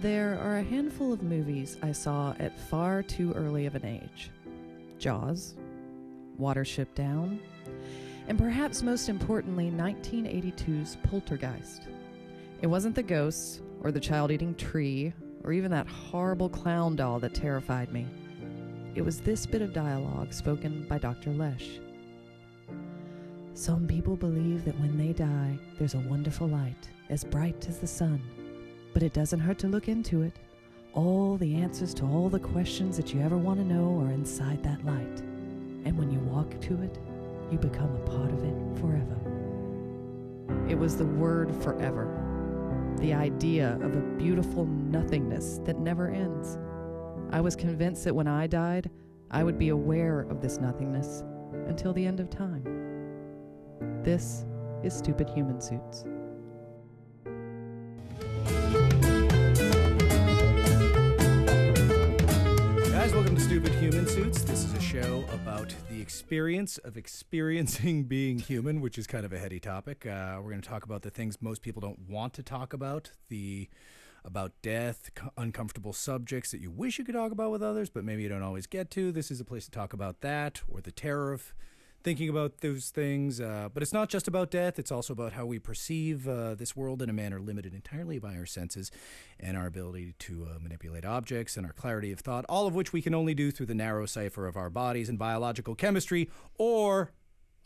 There are a handful of movies I saw at far too early of an age Jaws, Watership Down, and perhaps most importantly, 1982's Poltergeist. It wasn't the ghosts, or the child eating tree, or even that horrible clown doll that terrified me. It was this bit of dialogue spoken by Dr. Lesh. Some people believe that when they die, there's a wonderful light, as bright as the sun. But it doesn't hurt to look into it. All the answers to all the questions that you ever want to know are inside that light. And when you walk to it, you become a part of it forever. It was the word forever, the idea of a beautiful nothingness that never ends. I was convinced that when I died, I would be aware of this nothingness until the end of time. This is Stupid Human Suits. Human Suits. This is a show about the experience of experiencing being human, which is kind of a heady topic. Uh, we're going to talk about the things most people don't want to talk about, the about death, co- uncomfortable subjects that you wish you could talk about with others, but maybe you don't always get to. This is a place to talk about that, or the terror of thinking about those things. Uh, but it's not just about death, it's also about how we perceive uh, this world in a manner limited entirely by our senses and our ability to uh, manipulate objects and our clarity of thought, all of which we can only do through the narrow cipher of our bodies and biological chemistry or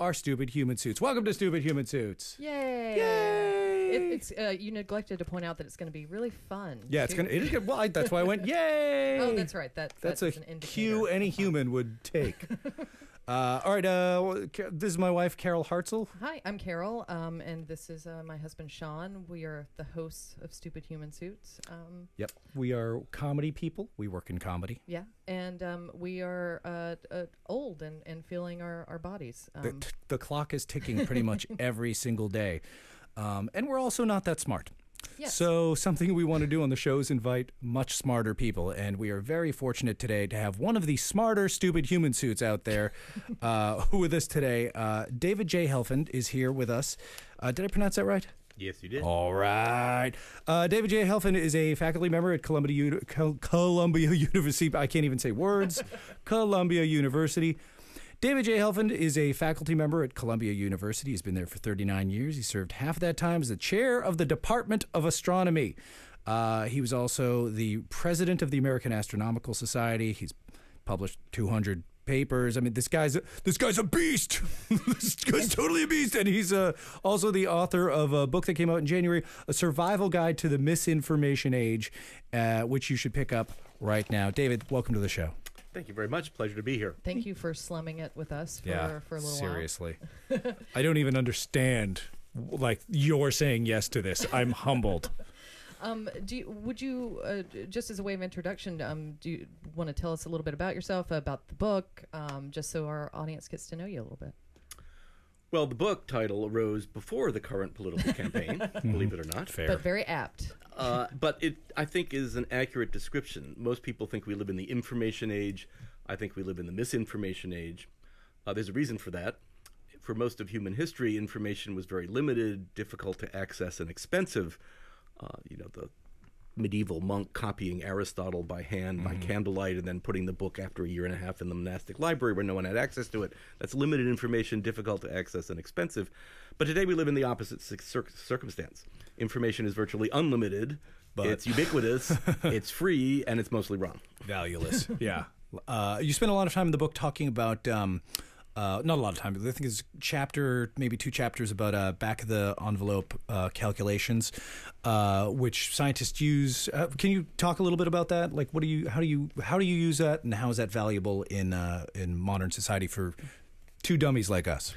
our stupid human suits. Welcome to Stupid Human Suits. Yay! Yay! It, it's uh, you neglected to point out that it's going to be really fun. Yeah, it's gonna. It is good. Well, I, that's why I went. Yay! Oh, that's right. That, That's that a an indicator. cue any human would take. uh, all right. Uh, this is my wife, Carol Hartzell. Hi, I'm Carol, um, and this is uh, my husband Sean. We are the hosts of Stupid Human Suits. Um, Yep. We are comedy people. We work in comedy. yeah, and um, we are uh, uh, old and, and feeling our, our bodies. The, Um, t- the clock is ticking pretty much every single day. Um, and we're also not that smart. Yes. So, something we want to do on the show is invite much smarter people. And we are very fortunate today to have one of the smarter, stupid human suits out there uh, who with us today. Uh, David J. Helfand is here with us. Uh, did I pronounce that right? Yes, you did. All right. Uh, David J. Helfand is a faculty member at Columbia, Uni- Columbia University. I can't even say words. Columbia University. David J. Helfand is a faculty member at Columbia University. He's been there for 39 years. He served half of that time as the chair of the Department of Astronomy. Uh, he was also the president of the American Astronomical Society. He's published 200 papers. I mean, this guy's a, this guy's a beast. this guy's totally a beast, and he's uh, also the author of a book that came out in January, "A Survival Guide to the Misinformation Age," uh, which you should pick up right now. David, welcome to the show. Thank you very much. Pleasure to be here. Thank you for slumming it with us for, for a little seriously. I don't even understand like you're saying yes to this. I'm humbled. Um, do you, would you uh, just as a way of introduction? Um, do you want to tell us a little bit about yourself, about the book, um, just so our audience gets to know you a little bit? Well, the book title arose before the current political campaign, believe it or not. Fair. But very apt. Uh, but it, I think, is an accurate description. Most people think we live in the information age. I think we live in the misinformation age. Uh, there's a reason for that. For most of human history, information was very limited, difficult to access, and expensive. Uh, you know, the medieval monk copying Aristotle by hand by candlelight and then putting the book after a year and a half in the monastic library where no one had access to it. That's limited information, difficult to access, and expensive. But today we live in the opposite cir- circumstance. Information is virtually unlimited, But- it's ubiquitous, it's free, and it's mostly wrong. Valueless. yeah. Uh, you spend a lot of time in the book talking about. Um, uh, not a lot of time, but I think it's chapter, maybe two chapters about uh, back of the envelope uh, calculations, uh, which scientists use. Uh, can you talk a little bit about that? Like, what do you, how do you, how do you use that, and how is that valuable in uh, in modern society for two dummies like us?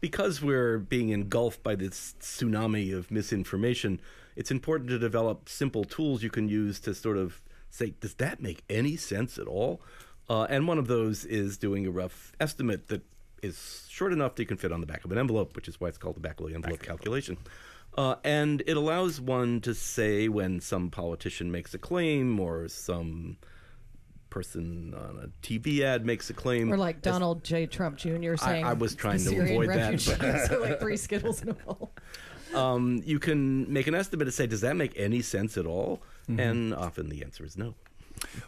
because we're being engulfed by this tsunami of misinformation, it's important to develop simple tools you can use to sort of say, does that make any sense at all? And one of those is doing a rough estimate that is short enough that you can fit on the back of an envelope, which is why it's called the back of the envelope calculation. Uh, and it allows one to say when some politician makes a claim or some person on a TV ad makes a claim. Or like Donald J. Trump Jr. saying, I was trying to Syrian avoid that, refugees but- like three Skittles in a bowl. um, you can make an estimate and say, does that make any sense at all? And often the answer is no.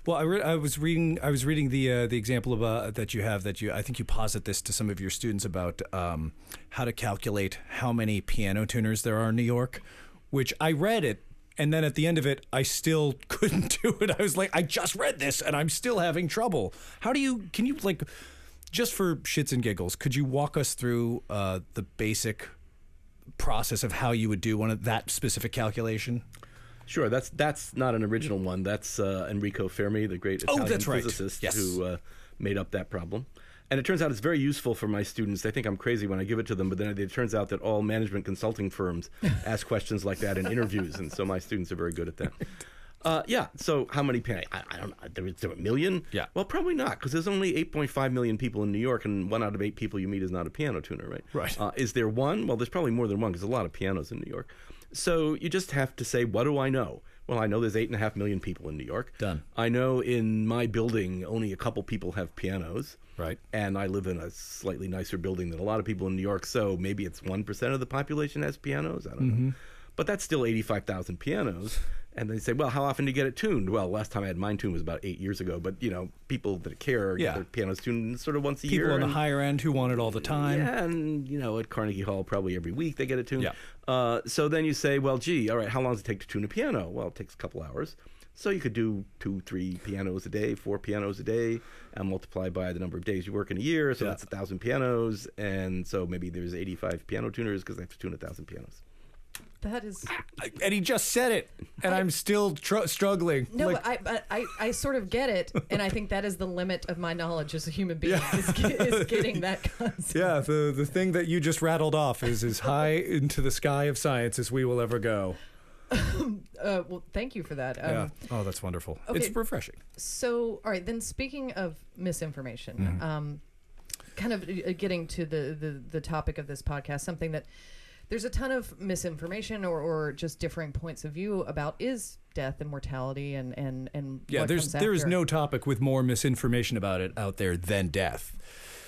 Well, I, re- I was reading. I was reading the uh, the example of, uh, that you have. That you, I think you posit this to some of your students about um, how to calculate how many piano tuners there are in New York. Which I read it, and then at the end of it, I still couldn't do it. I was like, I just read this, and I'm still having trouble. How do you? Can you like, just for shits and giggles, could you walk us through uh, the basic process of how you would do one of that specific calculation? Sure, that's that's not an original one. That's uh, Enrico Fermi, the great Oh, Italian that's right. physicist Yes. who uh, made up that problem. And it turns out it's very useful for my students. They think I'm crazy when I give it to them, but then it turns out that all management consulting firms ask questions like that in interviews, and so my students are very good at that. Uh, yeah. So how many piano? I, I don't know. There, is there a million? Yeah. Well, probably not, because there's only 8.5 million people in New York, and one out of eight people you meet is not a piano tuner, right? Right. Uh, is there one? Well, there's probably more than one, because there's a lot of pianos in New York. So you just have to say, what do I know? Well, I know there's eight and a half million people in New York. Done. I know in my building only a couple people have pianos. Right. And I live in a slightly nicer building than a lot of people in New York, so maybe it's 1% of the population has pianos. I don't Mm-hmm. know. But that's still 85,000 pianos. And they say, well, how often do you get it tuned? Well, last time I had mine tuned was about eight years ago. But, you know, people that care Yeah. get their pianos tuned sort of once a People year. People on the and- higher end who want it all the time. yeah, and you know, at Carnegie Hall, probably every week they get it tuned. Yeah. Uh, so then you say, well, gee, all right, how long does it take to tune a piano? Well, it takes a couple hours. So you could do two, three pianos a day, four pianos a day, and multiply by the number of days you work in a year. So Yeah. that's a thousand pianos, and so maybe there's 85 piano tuners because they have to tune a thousand pianos. That is And he just said it, and I'm still tr- struggling. no, Like, I, I I sort of get it, and I think that is the limit of my knowledge as a human being is, is getting that concept. yeah, the the thing that you just rattled off is as high into the sky of science as we will ever go. Uh, well, thank you for that. Um, yeah. Oh, that's wonderful. okay. It's refreshing. So, all right. Then, speaking of misinformation, Mm-hmm. um, kind of uh, getting to the, the the topic of this podcast, something that there's a ton of misinformation or, or just differing points of view about is death and mortality and and and Yeah, what there's comes there is after. no topic with more misinformation about it out there than death.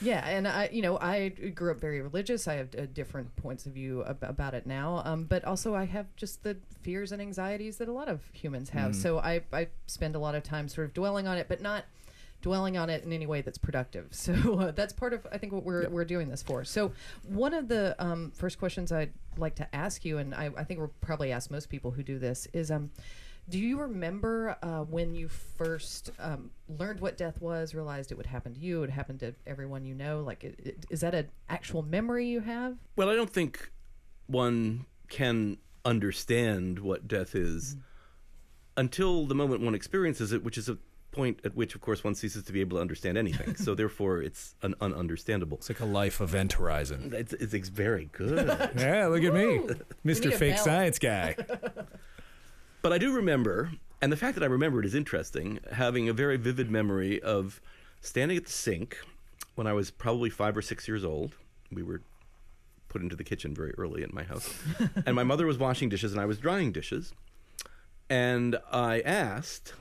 Yeah, and I, you know, I grew up very religious. I have uh, different points of view ab- about it now, um, but also I have just the fears and anxieties that a lot of humans have. Mm-hmm. So I, I spend a lot of time sort of dwelling on it, but not dwelling on it in any way that's productive. So uh, that's part of I think what we're we're doing this for. So one of the um, first questions I'd like to ask you, and I, I think we'll probably ask most people who do this, is um. Do you remember uh, when you first um, learned what death was, realized it would happen to you, it happened to everyone you know? Like, it, it, is that an actual memory you have? Well, I don't think one can understand what death is until the moment one experiences it, which is a point at which, of course, one ceases to be able to understand anything. so, therefore, it's an ununderstandable. It's like a life event horizon. It's, it's, it's very good. Yeah, look at me, Mr. Fake bell. Science Guy. But I do remember, and the fact that I remember it is interesting, having a very vivid memory of standing at the sink when I was probably five or six years old. We were put into the kitchen very early in my house. and my mother was washing dishes and I was drying dishes. And I asked,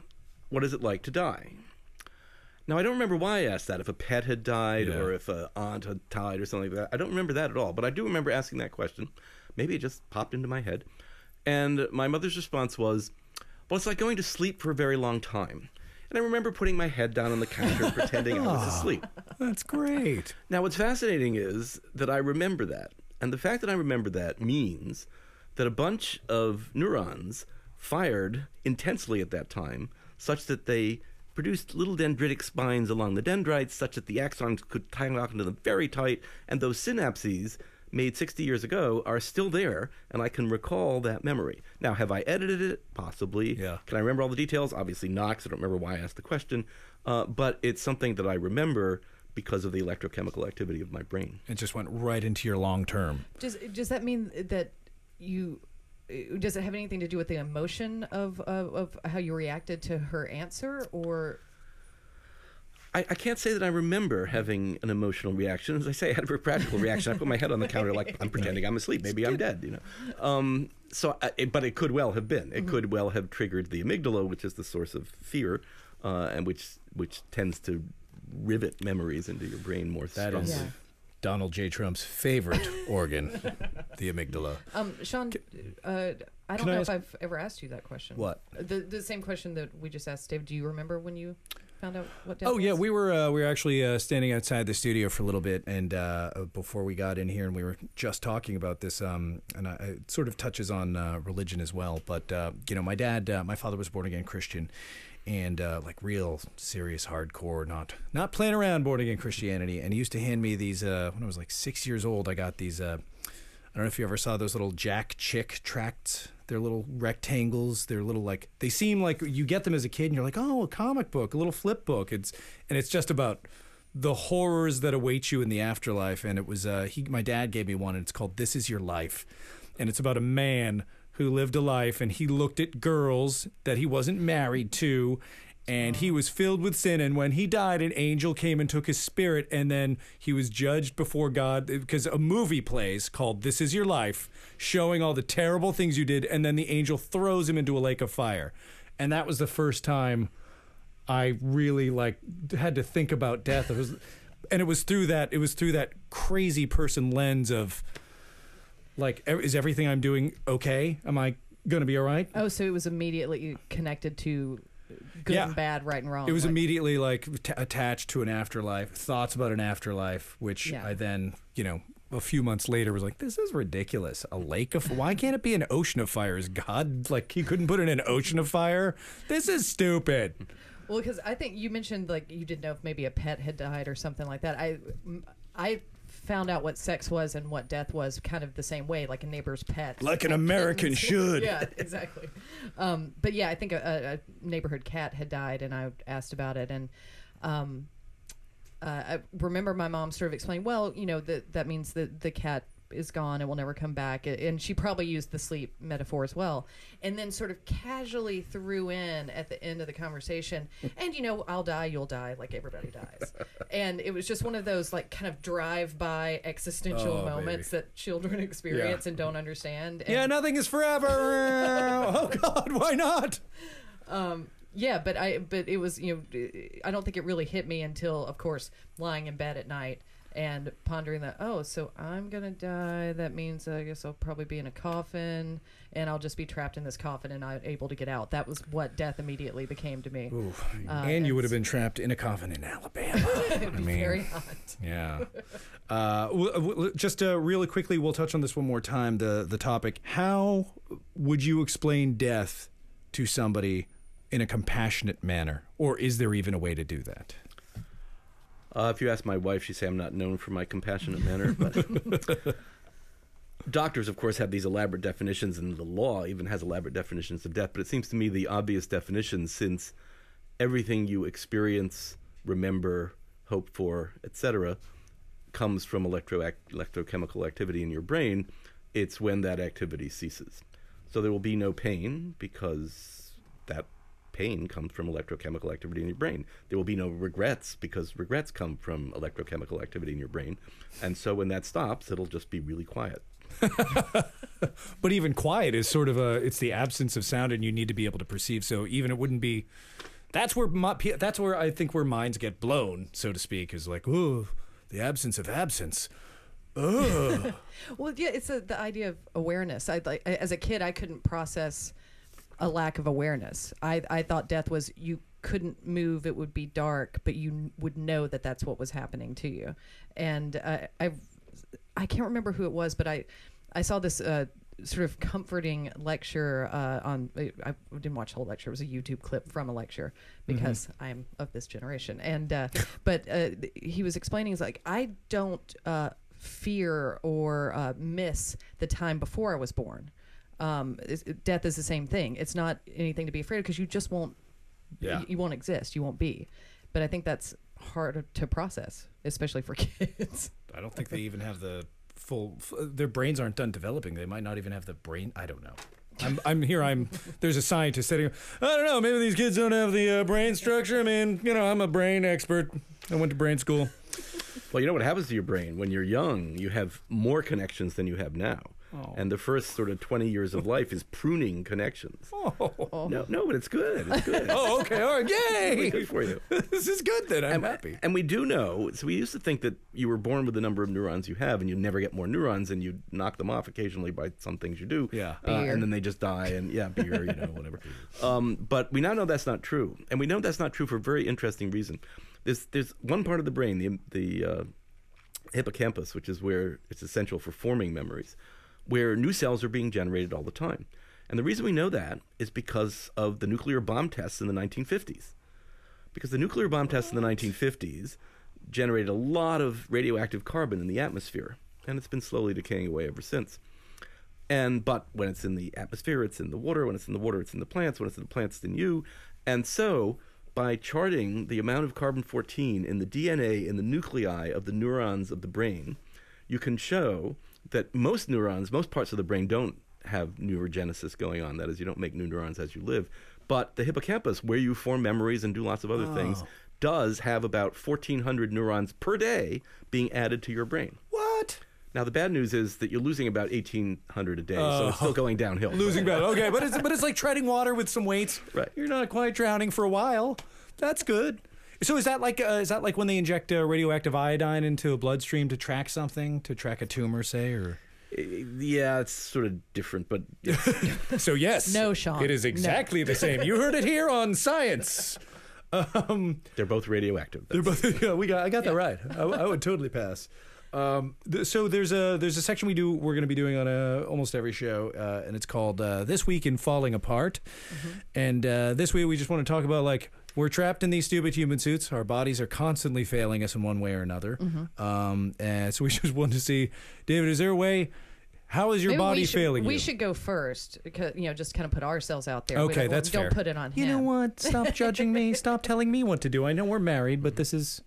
What is it like to die? Now, I don't remember why I asked that, if a pet had died Yeah. or if an aunt had died or something like that. I don't remember that at all, but I do remember asking that question. Maybe it just popped into my head. And my mother's response was, Well, it's like going to sleep for a very long time. And I remember putting my head down on the counter and pretending I was asleep. That's great. Now, what's fascinating is that I remember that. And the fact that I remember that means that a bunch of neurons fired intensely at that time, such that they produced little dendritic spines along the dendrites, such that the axons could tie lock into them very tight. And those synapses made 60 years ago are still there, and I can recall that memory. Now, have I edited it? Possibly. Yeah. Can I remember all the details? Obviously not, 'cause I don't remember why I asked the question. Uh, but it's something that I remember because of the electrochemical activity of my brain. It just went right into your long term. Does does that mean that you? Uh, Does it have anything to do with the emotion of of, of how you reacted to her answer, or I, I can't say that I remember having an emotional reaction. As I say, I had a very practical reaction. I put my head on the counter like I'm pretending I'm asleep. Maybe I'm dead. You know. Um, so, I, it, but it could well have been. It could well have triggered the amygdala, which is the source of fear, uh, and which which tends to rivet memories into your brain more strongly. is Yeah. Donald J. Trump's favorite organ, the amygdala. Um, Sean, uh, I don't Can know ask- if I've ever asked you that question. What? The the same question that we just asked Dave. Do you remember when you found out what death Oh yeah, we were uh, we were actually uh, standing outside the studio for a little bit, and uh, before we got in here, and we were just talking about this, um, and I, it sort of touches on uh, religion as well. But uh, you know, my dad, uh, my father was born again Christian, and uh, like real serious hardcore, not not playing around born again Christianity. And he used to hand me these uh, when I was like six years old. I got these. Uh, I don't know if you ever saw those little Jack Chick tracts. They're little rectangles. They're little like they seem like you get them as a kid and you're like, oh, a comic book, a little flip book. It's and it's just about the horrors that await you in the afterlife. And it was uh, he, my dad gave me one, and it's called "This Is Your Life," and it's about a man who lived a life and he looked at girls that he wasn't married to and he was filled with sin and when he died an angel came and took his spirit and then he was judged before god because a movie plays called this is your life showing all the terrible things you did and then the angel throws him into a lake of fire. And that was the first time i really like had to think about death. It was and it was through that it was through that crazy person lens of like is everything i'm doing okay am i gonna be all right Oh, so it was immediately connected to good Yeah. and bad, right and wrong. It was like- immediately like t- attached to an afterlife, thoughts about an afterlife, which Yeah. I then, you know, a few months later was like, this is ridiculous. A lake of why can't it be an ocean of fire? Is God like he couldn't put it in an ocean of fire? This is stupid. Well, because I think you mentioned like you didn't know if maybe a pet had died or something like that. I I found out what sex was and what death was kind of the same way, like a neighbor's pet, Like an American should. yeah, exactly. Um, but yeah, I think a, a neighborhood cat had died, and I asked about it, and um, uh, I remember my mom sort of explained, well, you know, that that means that the cat is gone and will never come back, and she probably used the sleep metaphor as well, and then sort of casually threw in at the end of the conversation, and you know, I'll die, you'll die, like everybody dies, and it was just one of those like kind of drive-by existential Oh, moments baby. that children experience and don't understand. And, Yeah, nothing is forever. oh God, why not? Um, yeah, but I but it was you know I don't think it really hit me until of course lying in bed at night and pondering that oh so I'm gonna die that means I guess I'll probably be in a coffin and I'll just be trapped in this coffin and not able to get out. That was what death immediately became to me. Uh, and you would have been trapped in a coffin in Alabama. It'd I mean, very hot. Yeah. Uh, w- w- just uh, really quickly, we'll touch on this one more time. The the topic: How would you explain death to somebody in a compassionate manner, or is there even a way to do that? Uh, if you ask my wife, she'd say I'm not known for my compassionate manner. But doctors, of course, have these elaborate definitions, and the law even has elaborate definitions of death. But it seems to me the obvious definition, since everything you experience, remember, hope for, etc., comes from electro electrochemical activity in your brain, it's when that activity ceases. So there will be no pain because that pain comes from electrochemical activity in your brain. There will be no regrets because regrets come from electrochemical activity in your brain. And so when that stops, it'll just be really quiet. But even quiet is sort of a it's the absence of sound, and you need to be able to perceive. So even it wouldn't be. That's where my, that's where I think where minds get blown, so to speak, is like, ooh, the absence of absence. Ugh. Well, yeah, it's a, the idea of awareness. I like as a kid, I couldn't process a lack of awareness. I I thought death was you couldn't move; it would be dark, but you would know that that's what was happening to you. And uh, I I can't remember who it was, but I I saw this. Uh, sort of comforting lecture uh, on I didn't watch the whole lecture it was a youtube clip from a lecture because i'm of this generation and uh, but uh, he was explaining he's like i don't uh, fear or uh, miss the time before i was born um, it's- death is the same thing it's not anything to be afraid of because you just won't Yeah. you, you won't exist you won't be but i think that's hard to process especially for kids I don't think they even have the full. Their brains aren't done developing. They might not even have the brain. I don't know. I'm, I'm here. I'm there's a scientist sitting. I don't know. Maybe these kids don't have the uh, brain structure. I mean, you know, I'm a brain expert. I went to brain school. Well, you know what happens to your brain when you're young? You have more connections than you have now. And the first sort of 20 years of life is pruning connections. Oh, No, no, but it's good. It's good. oh okay. All right. Really Yay! good for you. this is good then. I'm And, happy. and we do know. So we used to think that you were born with the number of neurons you have, and you never get more neurons, and you knock them off occasionally by some things you do. Yeah. uh, and then they just die, and yeah, beer, you know, whatever. Um, but we now know that's not true, and we know that's not true for a very interesting reason. There's there's one part of the brain, the the uh, hippocampus, which is where it's essential for forming memories, where new cells are being generated all the time. And the reason we know that is because of the nuclear bomb tests in the 1950s. Because the nuclear bomb tests in the 1950s generated a lot of radioactive carbon in the atmosphere, and it's been slowly decaying away ever since. And but when it's in the atmosphere, it's in the water. When it's in the water, it's in the plants. When it's in the plants, it's in you. And so, by charting the amount of carbon 14 in the DNA in the nuclei of the neurons of the brain, you can show that most neurons, most parts of the brain don't have neurogenesis going on. That is, you don't make new neurons as you live. But the hippocampus, where you form memories and do lots of other things, oh. does have about 1,400 neurons per day being added to your brain. What? Now the bad news is that you're losing about 1,800 a day, so it's still oh. going downhill. Losing bad. Okay, but it's but it's like treading water with some weights. Right. You're not quite drowning for a while. That's good. So is that like uh, is that like when they inject uh, radioactive iodine into a bloodstream to track something, to track a tumor, say, or? Yeah, it's sort of different, but So yes, No, Sean. it is No. exactly the same. You heard it here on Science. Um, they're both radioactive. they're both. Yeah, we got. I got that right. I, I would totally pass. Um, th- so there's a there's a section we do we're going to be doing on uh almost every show, uh, and it's called uh, "This Week in Falling Apart." And uh, this week we just want to talk about like we're trapped in these stupid human suits. Our bodies are constantly failing us in one way or another. Um, and so we just want to see, David, is there a way? How is your Maybe body we should, failing We you? should go first because you know just kind of put ourselves out there. We Okay, don't, that's don't fair. put it on him. You know what? Stop judging me. Stop telling me what to do. I know we're married, but this is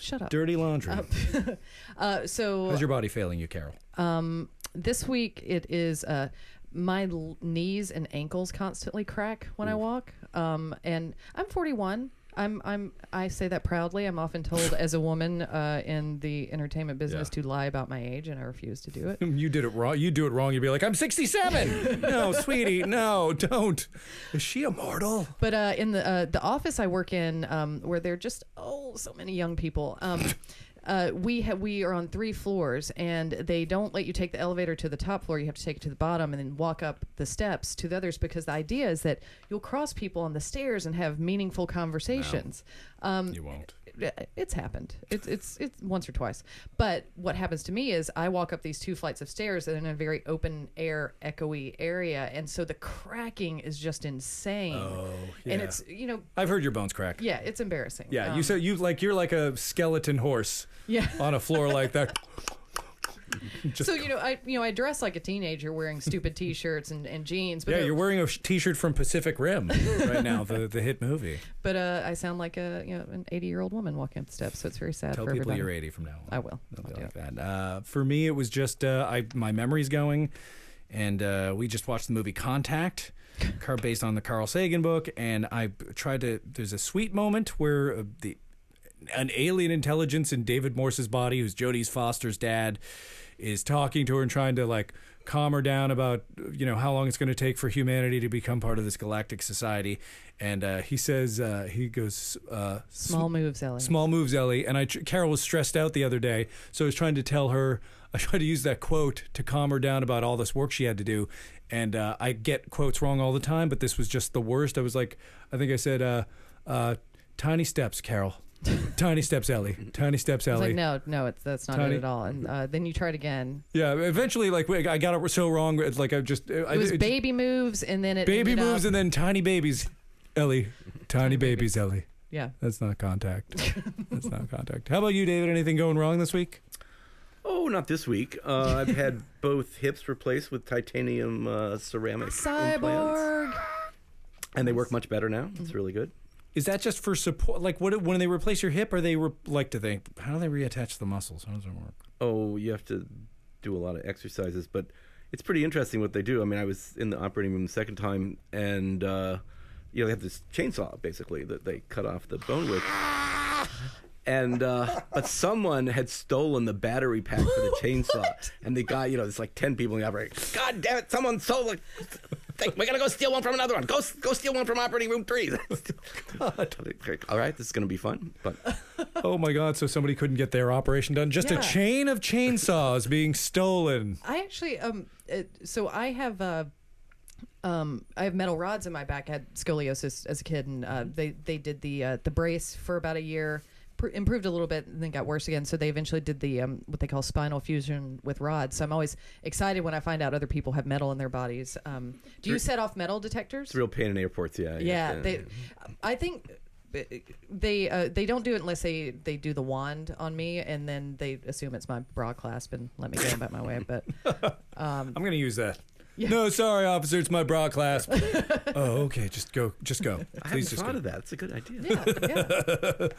Shut up. dirty laundry. Uh, so How's your body failing you, Carol? Um, this week it is uh, my l- knees and ankles constantly crack when I walk. Um, and I'm 41. I'm I'm I say that proudly. I'm often told as a woman uh, in the entertainment business to lie about my age, and I refuse to do it. You did it wrong. You do it wrong. You'd be like, I'm 67. no, sweetie, no, don't. Is she immortal? But uh, in the uh, the office I work in, um, where there are just oh so many young people, um, uh, we ha- we are on three floors, and they don't let you take the elevator to the top floor. You have to take it to the bottom and then walk up the steps to the others because the idea is that you'll cross people on the stairs and have meaningful conversations. Um, You won't. It's happened. It's it's it's once or twice. But what happens to me is I walk up these two flights of stairs in a very open air, echoey area, and so the cracking is just insane. Oh, yeah. and it's you know I've heard your bones crack. yeah, it's embarrassing. Yeah, you Um, said you like you're like a skeleton horse yeah. on a floor like that. So you know I you know I dress like a teenager wearing stupid t-shirts and, and jeans, but yeah, uh, you're wearing a sh- t-shirt from Pacific Rim right now, the the hit movie. but uh, I sound like a you know an 80 year old woman walking up the steps, so it's very sad Tell for people everybody. you're 80 from now on. I will. I'll do like it. that. Uh, for me, it was just uh, I my memory's going, and uh, we just watched the movie Contact, car based on the Carl Sagan book, and I tried to. There's a sweet moment where uh, the an alien intelligence in David Morse's body, who's Jodie Foster's dad, is talking to her and trying to like calm her down about you know how long it's going to take for humanity to become part of this galactic society. And uh, he says uh, he goes uh, Small moves, Ellie. Small moves, Ellie. And I, Carol was stressed out the other day, so I was trying to tell her. I tried to use that quote to calm her down about all this work she had to do, and uh, I get quotes wrong all the time, but this was just the worst. I was like, I think I said, uh, uh, "Tiny steps, Carol. Tiny steps, Ellie. Tiny steps, Ellie." like, no, no, it's that's not Tiny- it at all. And uh, then you tried again. Yeah. Eventually, like I got it so wrong. It's like I just I, It was it- baby moves, and then it baby ended moves, up- and then tiny babies, Ellie. Tiny babies, Ellie. yeah. That's not contact. That's not contact. How about you, David? Anything going wrong this week? Oh, not this week. Uh, I've had both hips replaced with titanium uh, ceramic implants, and they work much better now. It's really good. Is that just for support? Like, what when they replace your hip, or they re- like to they? How do they reattach the muscles? How does it work? Oh, you have to do a lot of exercises, but it's pretty interesting what they do. I mean, I was in the operating room the second time, and uh, you know they have this chainsaw basically that they cut off the bone with, and uh, but someone had stolen the battery pack for the chainsaw, and the guy, you know, there's like ten people in the operation. God damn it! Someone stole the. Thing. We're gonna go steal one from another one. Go, go steal one from operating room three. All right, this is gonna be fun. But Oh my God! So somebody couldn't get their operation done. Just a chain of chainsaws being stolen. I actually um it, so I have uh um I have metal rods in my back. I had scoliosis as a kid and uh, they they did the uh, the brace for about a year. Pr- improved a little bit and then got worse again so they eventually did the um, what they call spinal fusion with rods so i'm always excited when i find out other people have metal in their bodies um, do you set off metal detectors it's a real pain in airports. Yeah. yeah, they. I think they uh, they don't do it unless they they do the wand on me, and then they assume it's my bra clasp and let me go about my way. But I'm gonna use that. No, sorry, officer. It's my bra clasp. oh, okay. Just go. Just go. I haven't Please just thought go. of that. It's a good idea. yeah, yeah.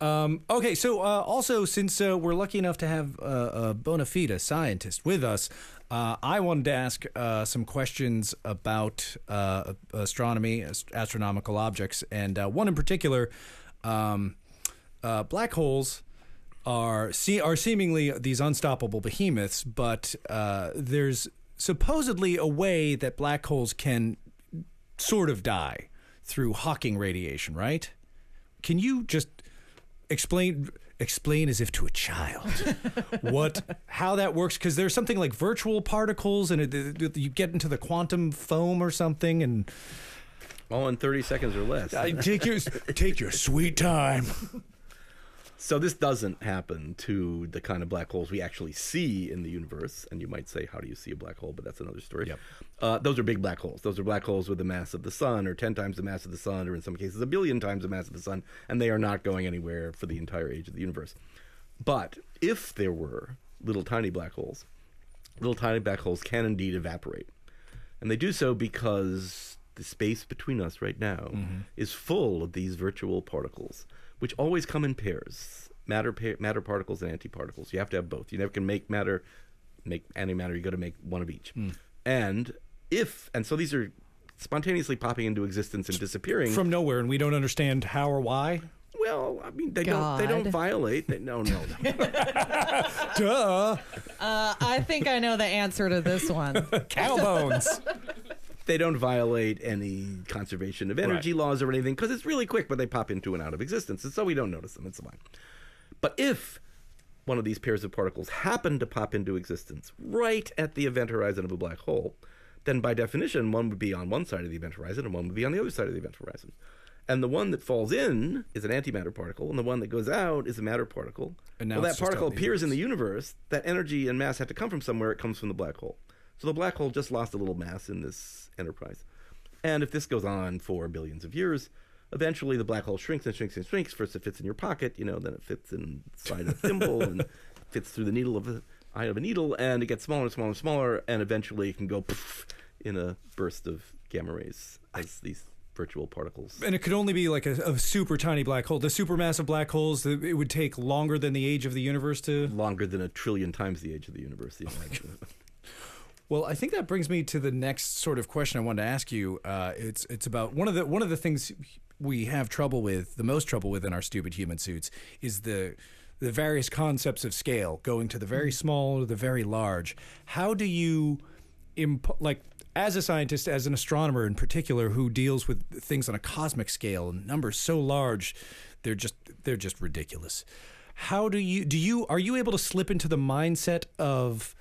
Um, okay, so uh, also since uh, we're lucky enough to have uh, a bona fide scientist with us, uh, I wanted to ask uh, some questions about uh, astronomy, ast- astronomical objects, and one in particular, um, black holes. Are see are seemingly these unstoppable behemoths, but there's supposedly a way that black holes can sort of die through Hawking radiation, right? Can you just explain explain as if to a child what how that works because there's something like virtual particles and it, it- you get into the quantum foam or something and All in 30 seconds or less. take your take your sweet time So this doesn't happen to the kind of black holes we actually see in the universe. And you might say, how do you see a black hole? But that's another story. Yep. Uh, those are big black holes. Those are black holes with the mass of the sun, or 10 times the mass of the sun, or in some cases, a billion times the mass of the sun. And they are not going anywhere for the entire age of the universe. But if there were little tiny black holes, little tiny black holes can indeed evaporate. And they do so because the space between us right now is full of these virtual particles, which always come in pairs matter, pa- matter particles and antiparticles. You have to have both. You never can make matter, make antimatter. You got to make one of each. And if, and so these are spontaneously popping into existence and disappearing. from nowhere and we don't understand how or why well, I mean, they don't. They don't violate. They, no, no, no. duh Uh, I think I know the answer to this one. cow bones they don't violate any conservation of energy laws or anything because it's really quick, but they pop into and out of existence, and so we don't notice them. It's fine. But if one of these pairs of particles happen to pop into existence right at the event horizon of a black hole, then by definition, one would be on one side of the event horizon and one would be on the other side of the event horizon. And the one that falls in is an antimatter particle, and the one that goes out is a matter particle. And now well, that particle appears in the universe. That energy and mass have to come from somewhere. It comes from the black hole. So the black hole just lost a little mass in this enterprise. And if this goes on for billions of years, eventually the black hole shrinks and shrinks and shrinks. First it fits in your pocket, you know, then it fits inside a thimble and fits through the needle of the eye of a needle, and it gets smaller and smaller and smaller, and eventually it can go poof in a burst of gamma rays as these virtual particles. and it could only be like a, a super tiny black hole the supermassive black holes it would take longer than the age of the universe to Longer than a trillion times the age of the universe. Oh. Well, I think that brings me to the next sort of question I wanted to ask you. Uh, it's it's about one of the one of the things we have trouble with, the most trouble with in our stupid human suits, is the the various concepts of scale, going to the very small to the very large. How do you, imp- like, as a scientist, as an astronomer in particular, who deals with things on a cosmic scale and numbers so large, they're just they're just ridiculous. How do you do you are you able to slip into the mindset of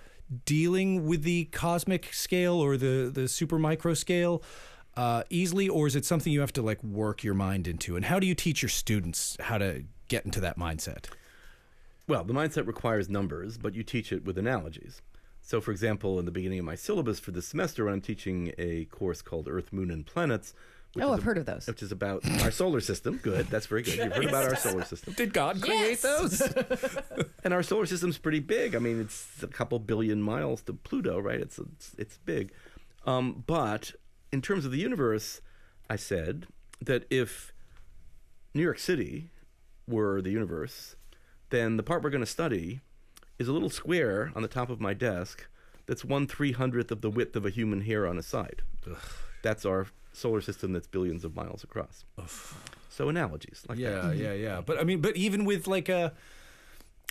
dealing with the cosmic scale or the the super micro scale uh, easily, or is it something you have to like work your mind into? And how do you teach your students how to get into that mindset? Well, the mindset requires numbers, but you teach it with analogies. So, for example, in the beginning of my syllabus for this semester, when I'm teaching a course called Earth, Moon, and Planets, Oh, I've heard of those. which is about our solar system. Good, that's very good. You've heard about our solar system, Did God create those? and our solar system's pretty big. I mean, it's a couple billion miles to Pluto, right? It's it's, it's big, um, but in terms of the universe, I said that if New York City were the universe, then the part we're going to study is a little square on the top of my desk that's one three hundredth of the width of a human hair on a side. That's our solar system that's billions of miles across. So analogies like Yeah, that. yeah, yeah. But I mean, but even with like a,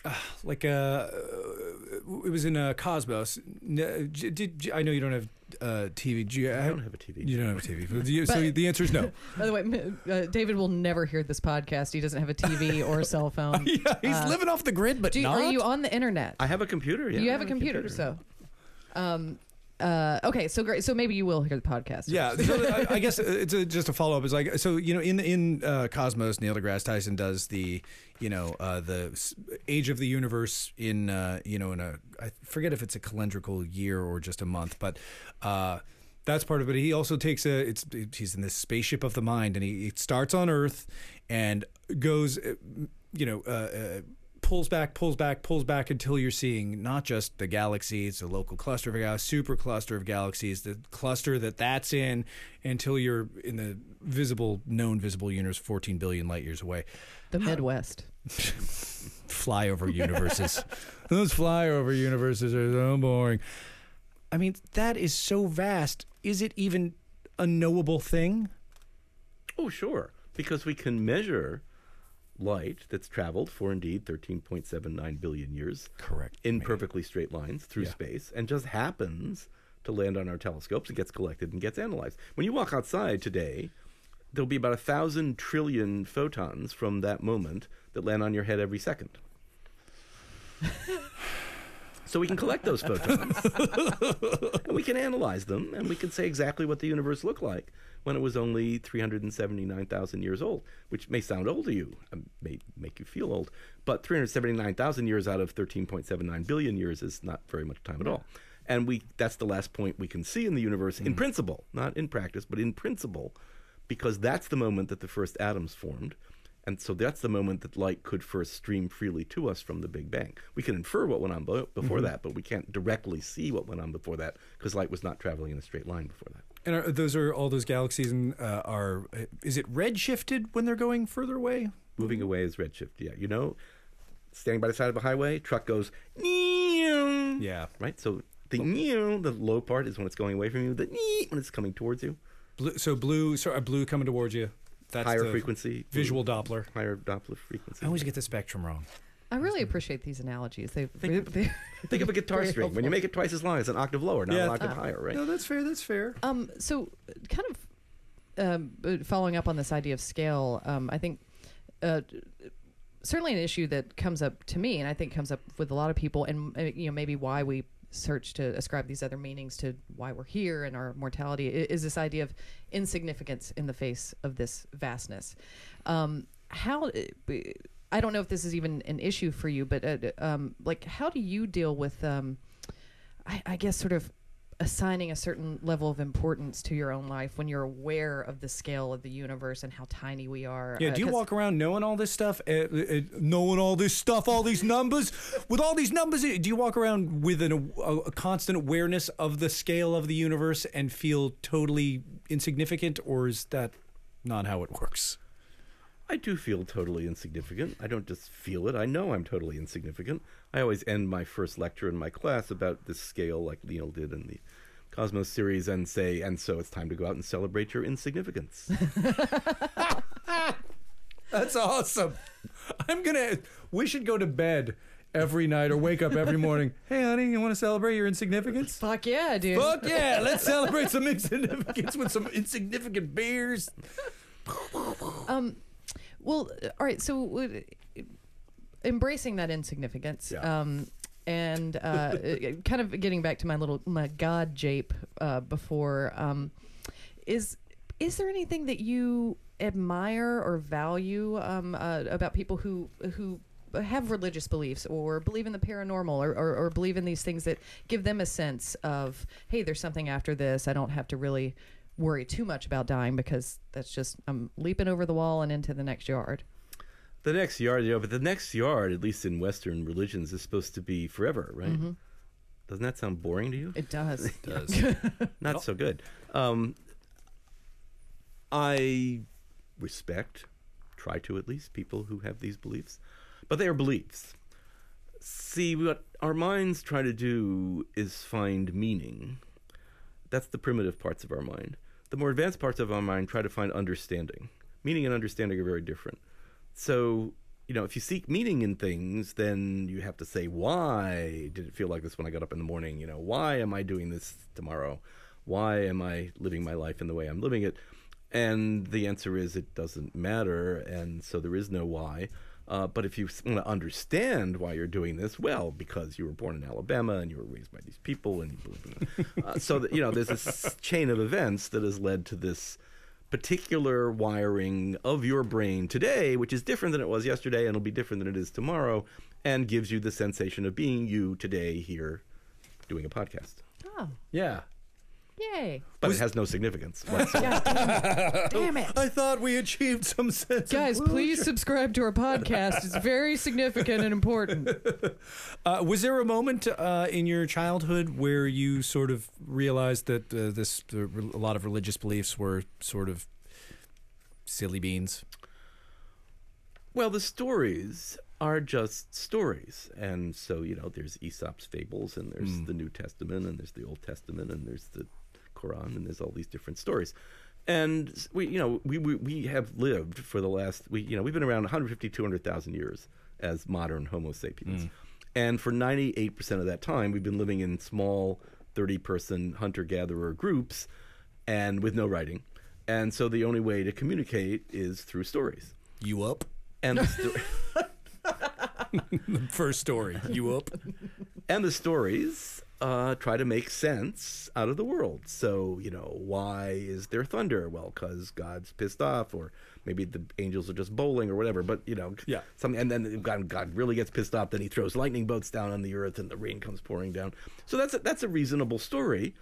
uh, like a, uh, it was in uh, Cosmos. N- Did, did I know you don't have uh, TV? Do you, I don't have a TV. You don't have a TV. But do you- so the answer is no. By the way, uh, David will never hear this podcast. He doesn't have a TV or a cell phone. yeah, he's Uh, living off the grid, but Do you, not. are you on the internet? I have a computer. Yeah, you I have a computer, so. Um, uh, okay, so great. So maybe you will hear the podcast. Yeah, so I, I guess it's a, just a follow up. Is like so you know in in uh, Cosmos, Neil deGrasse Tyson does the you know uh, the age of the universe in uh, you know in a I forget if it's a calendrical year or just a month, but. Uh, that's part of it. He also takes a. It's he's in this spaceship of the mind, and he, he starts on Earth, and goes, uh, you know, uh, uh, pulls back, pulls back, pulls back until you're seeing not just the galaxy, it's a local cluster of galaxies, super cluster of galaxies, the cluster that that's in, until you're in the visible, known visible universe, 14 billion light years away. The Midwest. Flyover universes. Those flyover universes are so boring. I mean, that is so vast. Is it even a knowable thing? Oh, sure, because we can measure light that's traveled for indeed 13.79 billion years Correct. in perfectly straight lines through Yeah. space and just happens to land on our telescopes and gets collected and gets analyzed. When you walk outside today, there'll be about a thousand trillion photons from that moment that land on your head every second. so we can collect those photons and we can analyze them and we can say exactly what the universe looked like when it was only 379,000 years old, which may sound old to you, um, may make you feel old, but 379,000 years out of 13.79 billion years is not very much time at all. And we that's the last point we can see in the universe in principle, not in practice, but in principle, because that's the moment that the first atoms formed. And so that's the moment that light could first stream freely to us from the Big Bang. We can infer what went on before that, but we can't directly see what went on before that because light was not traveling in a straight line before that. And are, those are all those galaxies, and uh, are is it redshifted when they're going further away? Moving away is redshift. Yeah, you know, standing by the side of a highway, truck goes. Yeah. right. So the the low part is when it's going away from you. The when it's coming towards you. Blue, so blue, so uh, blue coming towards you. That's higher the frequency, visual Doppler. higher Doppler frequency. I always get the spectrum wrong. I really appreciate these analogies. They, Think- Think of a guitar Very string. When you make it twice as long, it's an octave lower, not Yeah. an octave higher, right? No, that's fair. That's fair. Um, so, uh, kind of um, uh, following up on this idea of scale, um, I think uh, certainly an issue that comes up to me, and I think comes up with a lot of people, and uh, you know maybe why we search to ascribe these other meanings to why we're here and our mortality is this idea of insignificance in the face of this vastness. Um, how uh, I don't know if this is even an issue for you, but uh, um, like how do you deal with um, I, I guess sort of assigning a certain level of importance to your own life when you're aware of the scale of the universe and how tiny we are. Yeah, Uh, do you walk around knowing all this stuff, uh, uh, knowing all this stuff, all these numbers? With all these numbers, do you walk around with an, a, a constant awareness of the scale of the universe and feel totally insignificant, or is that not how it works? I do feel totally insignificant. I don't just feel it. I know I'm totally insignificant. I always end my first lecture in my class about this scale, like Neil did in the Cosmos series, and say, and so it's time to go out and celebrate your insignificance. That's awesome. I'm gonna. We should go to bed every night or wake up every morning. Hey, honey, you want to celebrate your insignificance? Fuck yeah, dude. Fuck yeah! Let's celebrate some insignificance with some insignificant beers. Um, well, uh, all right. So, uh, embracing that insignificance, Yeah. um, and uh, uh, kind of getting back to my little my God jape uh, before, um, is is there anything that you admire or value um, uh, about people who who have religious beliefs or believe in the paranormal or, or, or believe in these things that give them a sense of hey there's something after this i don't have to really worry too much about dying because that's just i'm leaping over the wall and into the next yard the next yard, you know, but the next yard, at least in Western religions, is supposed to be forever, right? Doesn't that sound boring to you? it does It Does not so good. Um, I respect, try to at least, people who have these beliefs, but they are beliefs. See, what our minds try to do is find meaning. That's the primitive parts of our mind. The more advanced parts of our mind try to find understanding. Meaning and understanding are very different. So, you know, if you seek meaning in things, then you have to say, why did it feel like this when I got up in the morning? You know, why am I doing this tomorrow? Why am I living my life in the way I'm living it? And the answer is it doesn't matter. And so there is no why. Uh, but if you want to understand why you're doing this, well, because you were born in Alabama and you were raised by these people and you believe in uh, so that you know there's this chain of events that has led to this particular wiring of your brain today, which is different than it was yesterday and it'll be different than it is tomorrow, and gives you the sensation of being you today here doing a podcast. Oh, Yeah. Yay. But it has no significance. whatsoever. Damn it. I thought we achieved some sense. Guys, of please subscribe to our podcast. It's very significant and important. Uh, was there a moment uh, in your childhood where you sort of realized that uh, this uh, a lot of religious beliefs were sort of silly beans? Well, the stories are just stories. And so, you know, there's Aesop's fables and there's the New Testament and there's the Old Testament and there's the Quran and there's all these different stories. And we, you know, we, we, we have lived for the last, we, you know, we've been around 150, 200,000 years as modern Homo sapiens. Mm. And for 98% of that time, we've been living in small 30 person hunter gatherer groups and with no writing. And so the only way to communicate is through stories. You up? And the, sto- First story. You up? and the stories uh, try to make sense out of the world. So, you know, why is there thunder? Well, because God's pissed off, or maybe the angels are just bowling or whatever. But, you know, Yeah. Something, and then God, God really gets pissed off. Then he throws lightning bolts down on the earth and the rain comes pouring down. So that's a, that's a reasonable story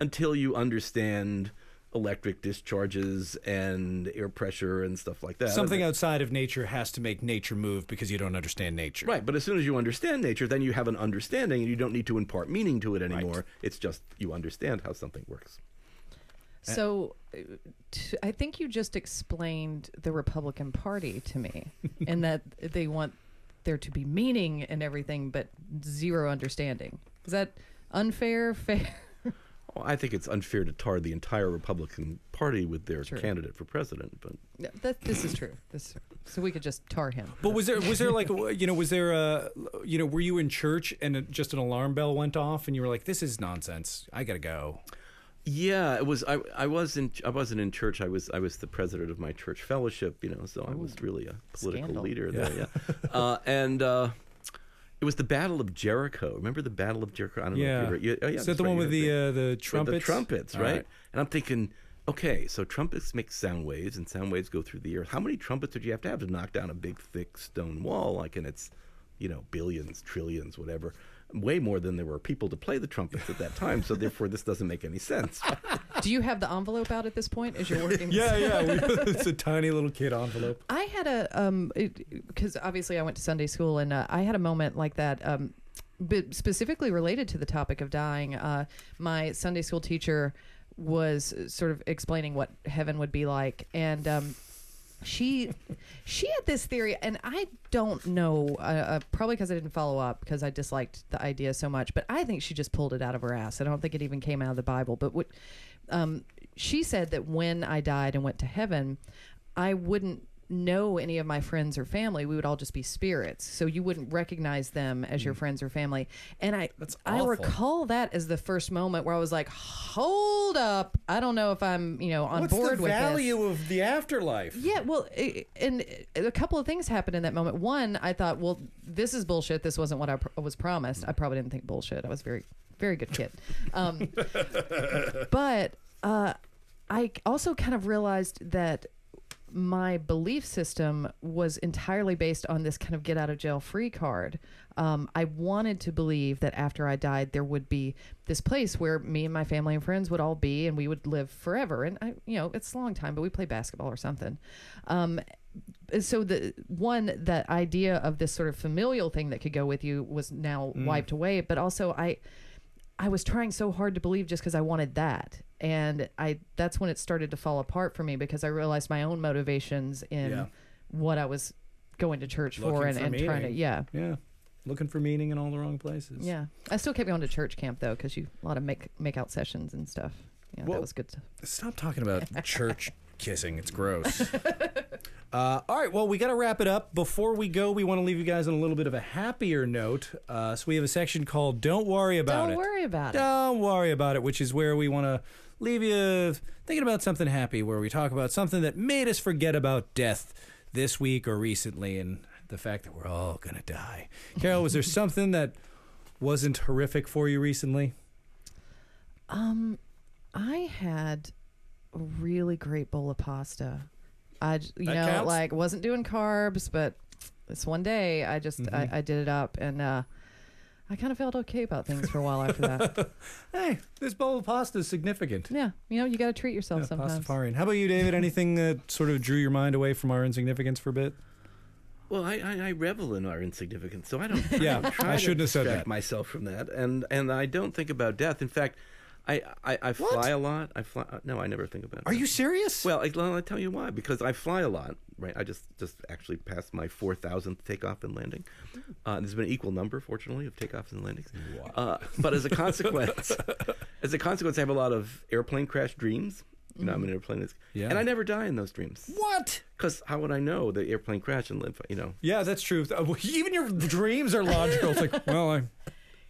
until you understand electric discharges and air pressure and stuff like that. Something outside of nature has to make nature move because you don't understand nature. Right, but as soon as you understand nature, then you have an understanding and you don't need to impart meaning to it anymore. Right. It's just you understand how something works. So, uh, t- I think you just explained the Republican Party to me, and that they want there to be meaning and everything, but zero understanding. Is that unfair? Fair? Well, I think it's unfair to tar the entire Republican Party with their True. candidate for president, but Yeah, that, this is true. This. So we could just tar him. But was there was there like you know was there a you know were you in church and it- just an alarm bell went off and you were like this is nonsense I gotta go yeah, it was. I I was in. I wasn't in church. I was. I was the president of my church fellowship. You know, so I was really a political Scandal. leader there. Yeah, uh, and. Uh, it was the Battle of Jericho. Remember the Battle of Jericho? I don't know yeah, if you ever, you, oh, yeah is that the right, one with the uh, the With trumpets The trumpets, right? And I'm thinking, okay, so trumpets make sound waves, and sound waves go through the earth. How many trumpets would you have to have to knock down a big, thick stone wall? Like, and it's, you know, billions, trillions, whatever. Way more than there were people to play the trumpets at that time. So therefore, this doesn't make any sense. Do you have the envelope out at this point as you're working? yeah yeah we, it's a tiny little kid envelope I had a um because obviously I went to Sunday school and uh, I had a moment like that um but specifically related to the topic of dying uh my Sunday school teacher was sort of explaining what heaven would be like and um she she had this theory and i don't know uh, uh, probably because i didn't follow up because i disliked the idea so much but i think she just pulled it out of her ass. I don't think it even came out of the bible but what um, she said that when i died and went to heaven i wouldn't know any of my friends or family we would all just be spirits so you wouldn't recognize them as your friends or family and i That's i awful. recall that as the first moment where i was like hold up i don't know if i'm you know on board with this value of the afterlife yeah, well, i and a couple of things happened in that moment. One, I thought, well, this is bullshit. This wasn't what I pr- was promised. I probably didn't think bullshit. I was very, very good kid. Um, but uh, I also kind of realized that my belief system was entirely based on this kind of get out of jail free card. Um, I wanted to believe that after I died, there would be this place where me and my family and friends would all be, and we would live forever. And I, you know, it's a long time, but we play basketball or something. Um, so the one that idea of this sort of familial thing that could go with you was now wiped away. But also, I I was trying so hard to believe just because I wanted that, and I that's when it started to fall apart for me because I realized my own motivations in Yeah. what I was going to church for and, for and trying to yeah yeah looking for meaning in all the wrong places yeah. I still kept going to church camp though because you a lot of make make out sessions and stuff. Yeah, Well- that was good. Stuff. stop talking about church kissing it's gross Uh, all right, well, we got to wrap it up. Before we go, we want to leave you guys on a little bit of a happier note. Uh, so we have a section called "Don't Worry About Don't It." worry about it. Don't worry about it, which is where we want to leave you thinking about something happy, where we talk about something that made us forget about death this week or recently, and the fact that we're all gonna die. Carol, was there something that wasn't horrific for you recently? Um, I had a really great bowl of pasta. I, j- you That know, counts? like wasn't doing carbs, but this one day I just Mm-hmm. I, I did it up, and uh, I kind of felt okay about things for a while after that. Hey, this bowl of pasta is significant. yeah, you know, you got to treat yourself Yeah, sometimes. Pastafarian. How about you, David? Anything that sort of drew your mind away from our insignificance for a bit? Well, I, I, I revel in our insignificance, so I don't. Yeah, I, don't try I shouldn't have said that. myself from that, and and I don't think about death. In fact, I I, I fly What? a lot. I fly. uh, No, I never think about. It. Are you serious? Well, I, I'll tell you why. Because I fly a lot, right? I just just actually passed my four thousandth takeoff and landing. Uh, there's been an equal number, fortunately, of takeoffs and landings. Uh, but as a consequence, as a consequence, I have a lot of airplane crash dreams. You know, I'm in an airplane, that's- Yeah. and I never die in those dreams. what? Because how would I know the airplane crash and live? You know, Yeah, that's true. Uh, Even your dreams are logical. It's like, well, I,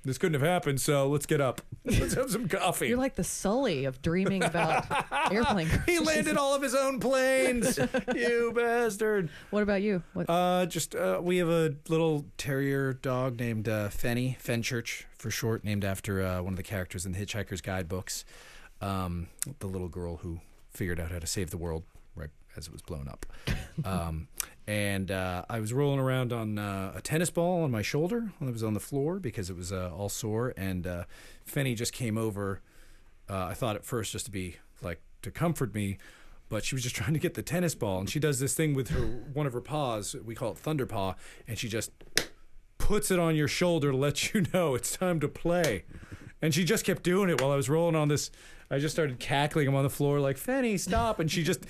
this couldn't have happened, so let's get up. Let's have some coffee. You're like the Sully of dreaming about airplane. crashes. he landed all of his own planes. you bastard. What about you? What? Uh, just uh, we have a little terrier dog named uh, Fenny Fenchurch for short, named after uh, one of the characters in the Hitchhiker's Guide books. Um, the little girl who figured out how to save the world right as it was blown up. Um, and uh, I was rolling around on uh, a tennis ball on my shoulder when I was on the floor because it was uh, all sore. And uh, Fenny just came over. Uh, I thought at first just to be like to comfort me, but she was just trying to get the tennis ball, and she does this thing with her one of her paws. We call it thunder paw, and she just puts it on your shoulder to let you know it's time to play. And she just kept doing it while I was rolling on this. I just started cackling. I'm on the floor like, Fenny, stop. And she just,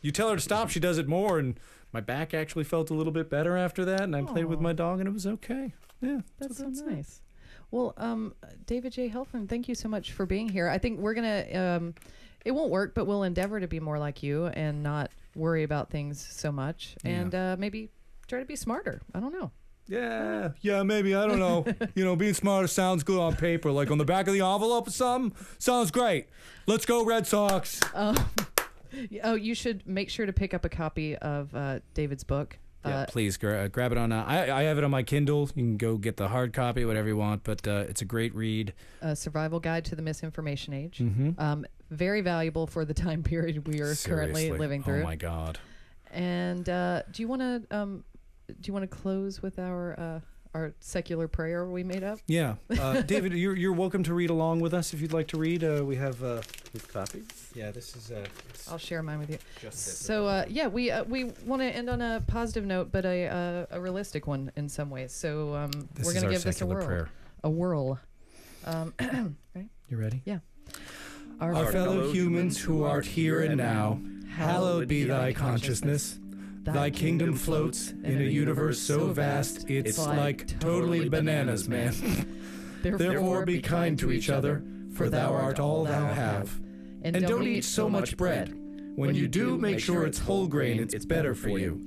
you tell her to stop, she does it more. And my back actually felt a little bit better after that. And I played with my dog and it was okay. Yeah. That's so that's it. nice. Well, um, David J. Helfand, thank you so much for being here. I think we're gonna. Um, it won't work, but we'll endeavor to be more like you and not worry about things so much, Yeah. and uh, maybe try to be smarter. I don't know. Yeah, yeah, maybe. I don't know. you know, being smarter sounds good on paper. Like on the back of the envelope or something. Sounds great. Let's go, Red Sox. Oh, you should make sure to pick up a copy of uh, David's book. Yeah, Uh, please gra- uh, grab it on. Uh, I I have it on my Kindle. You can go get the hard copy, whatever you want. But uh, it's a great read. a survival guide to the misinformation age. Mm-hmm. Um, very valuable for the time period we are currently living through. Oh my God. And uh, do you want to um, do you want to close with our uh, our secular prayer we made up? Yeah, uh, David, you're you're welcome to read along with us if you'd like to read. Uh, we have. Uh, with copies. yeah, this is. Uh, I'll share mine with you. just So uh, yeah, we uh, we want to end on a positive note, but a uh, a realistic one in some ways. So um, this we're gonna give this a secular whirl. prayer. A whirl. Um, right? You ready? Yeah. Our, Our fellow fellow humans who art here and now, hallowed be thy consciousness. Thy kingdom floats in a universe so vast, it's like totally bananas, man. Therefore be kind to each other, for thou art all thou have. And don't eat so much bread. When you do, make sure it's whole grain, it's better for you.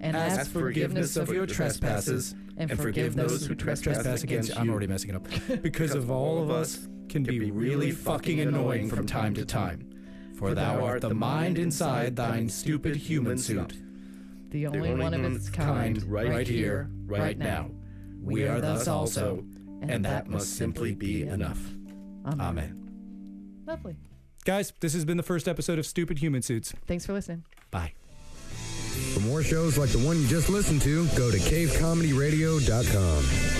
and Ask forgiveness of your trespasses, and forgive those who trespass against you. I'm already messing it up. Because of all of us can be really fucking annoying from time to time. For thou art the mind inside thine stupid human suit. The only, only one of its Kind, kind. right here, right now. We are thus also, and and that must simply be enough. Amen. Amen. Lovely. Guys, this has been the first episode of Stupid Human Suits. Thanks for listening. Bye. For more shows like the one you just listened to, go to cavecomedyradio.com.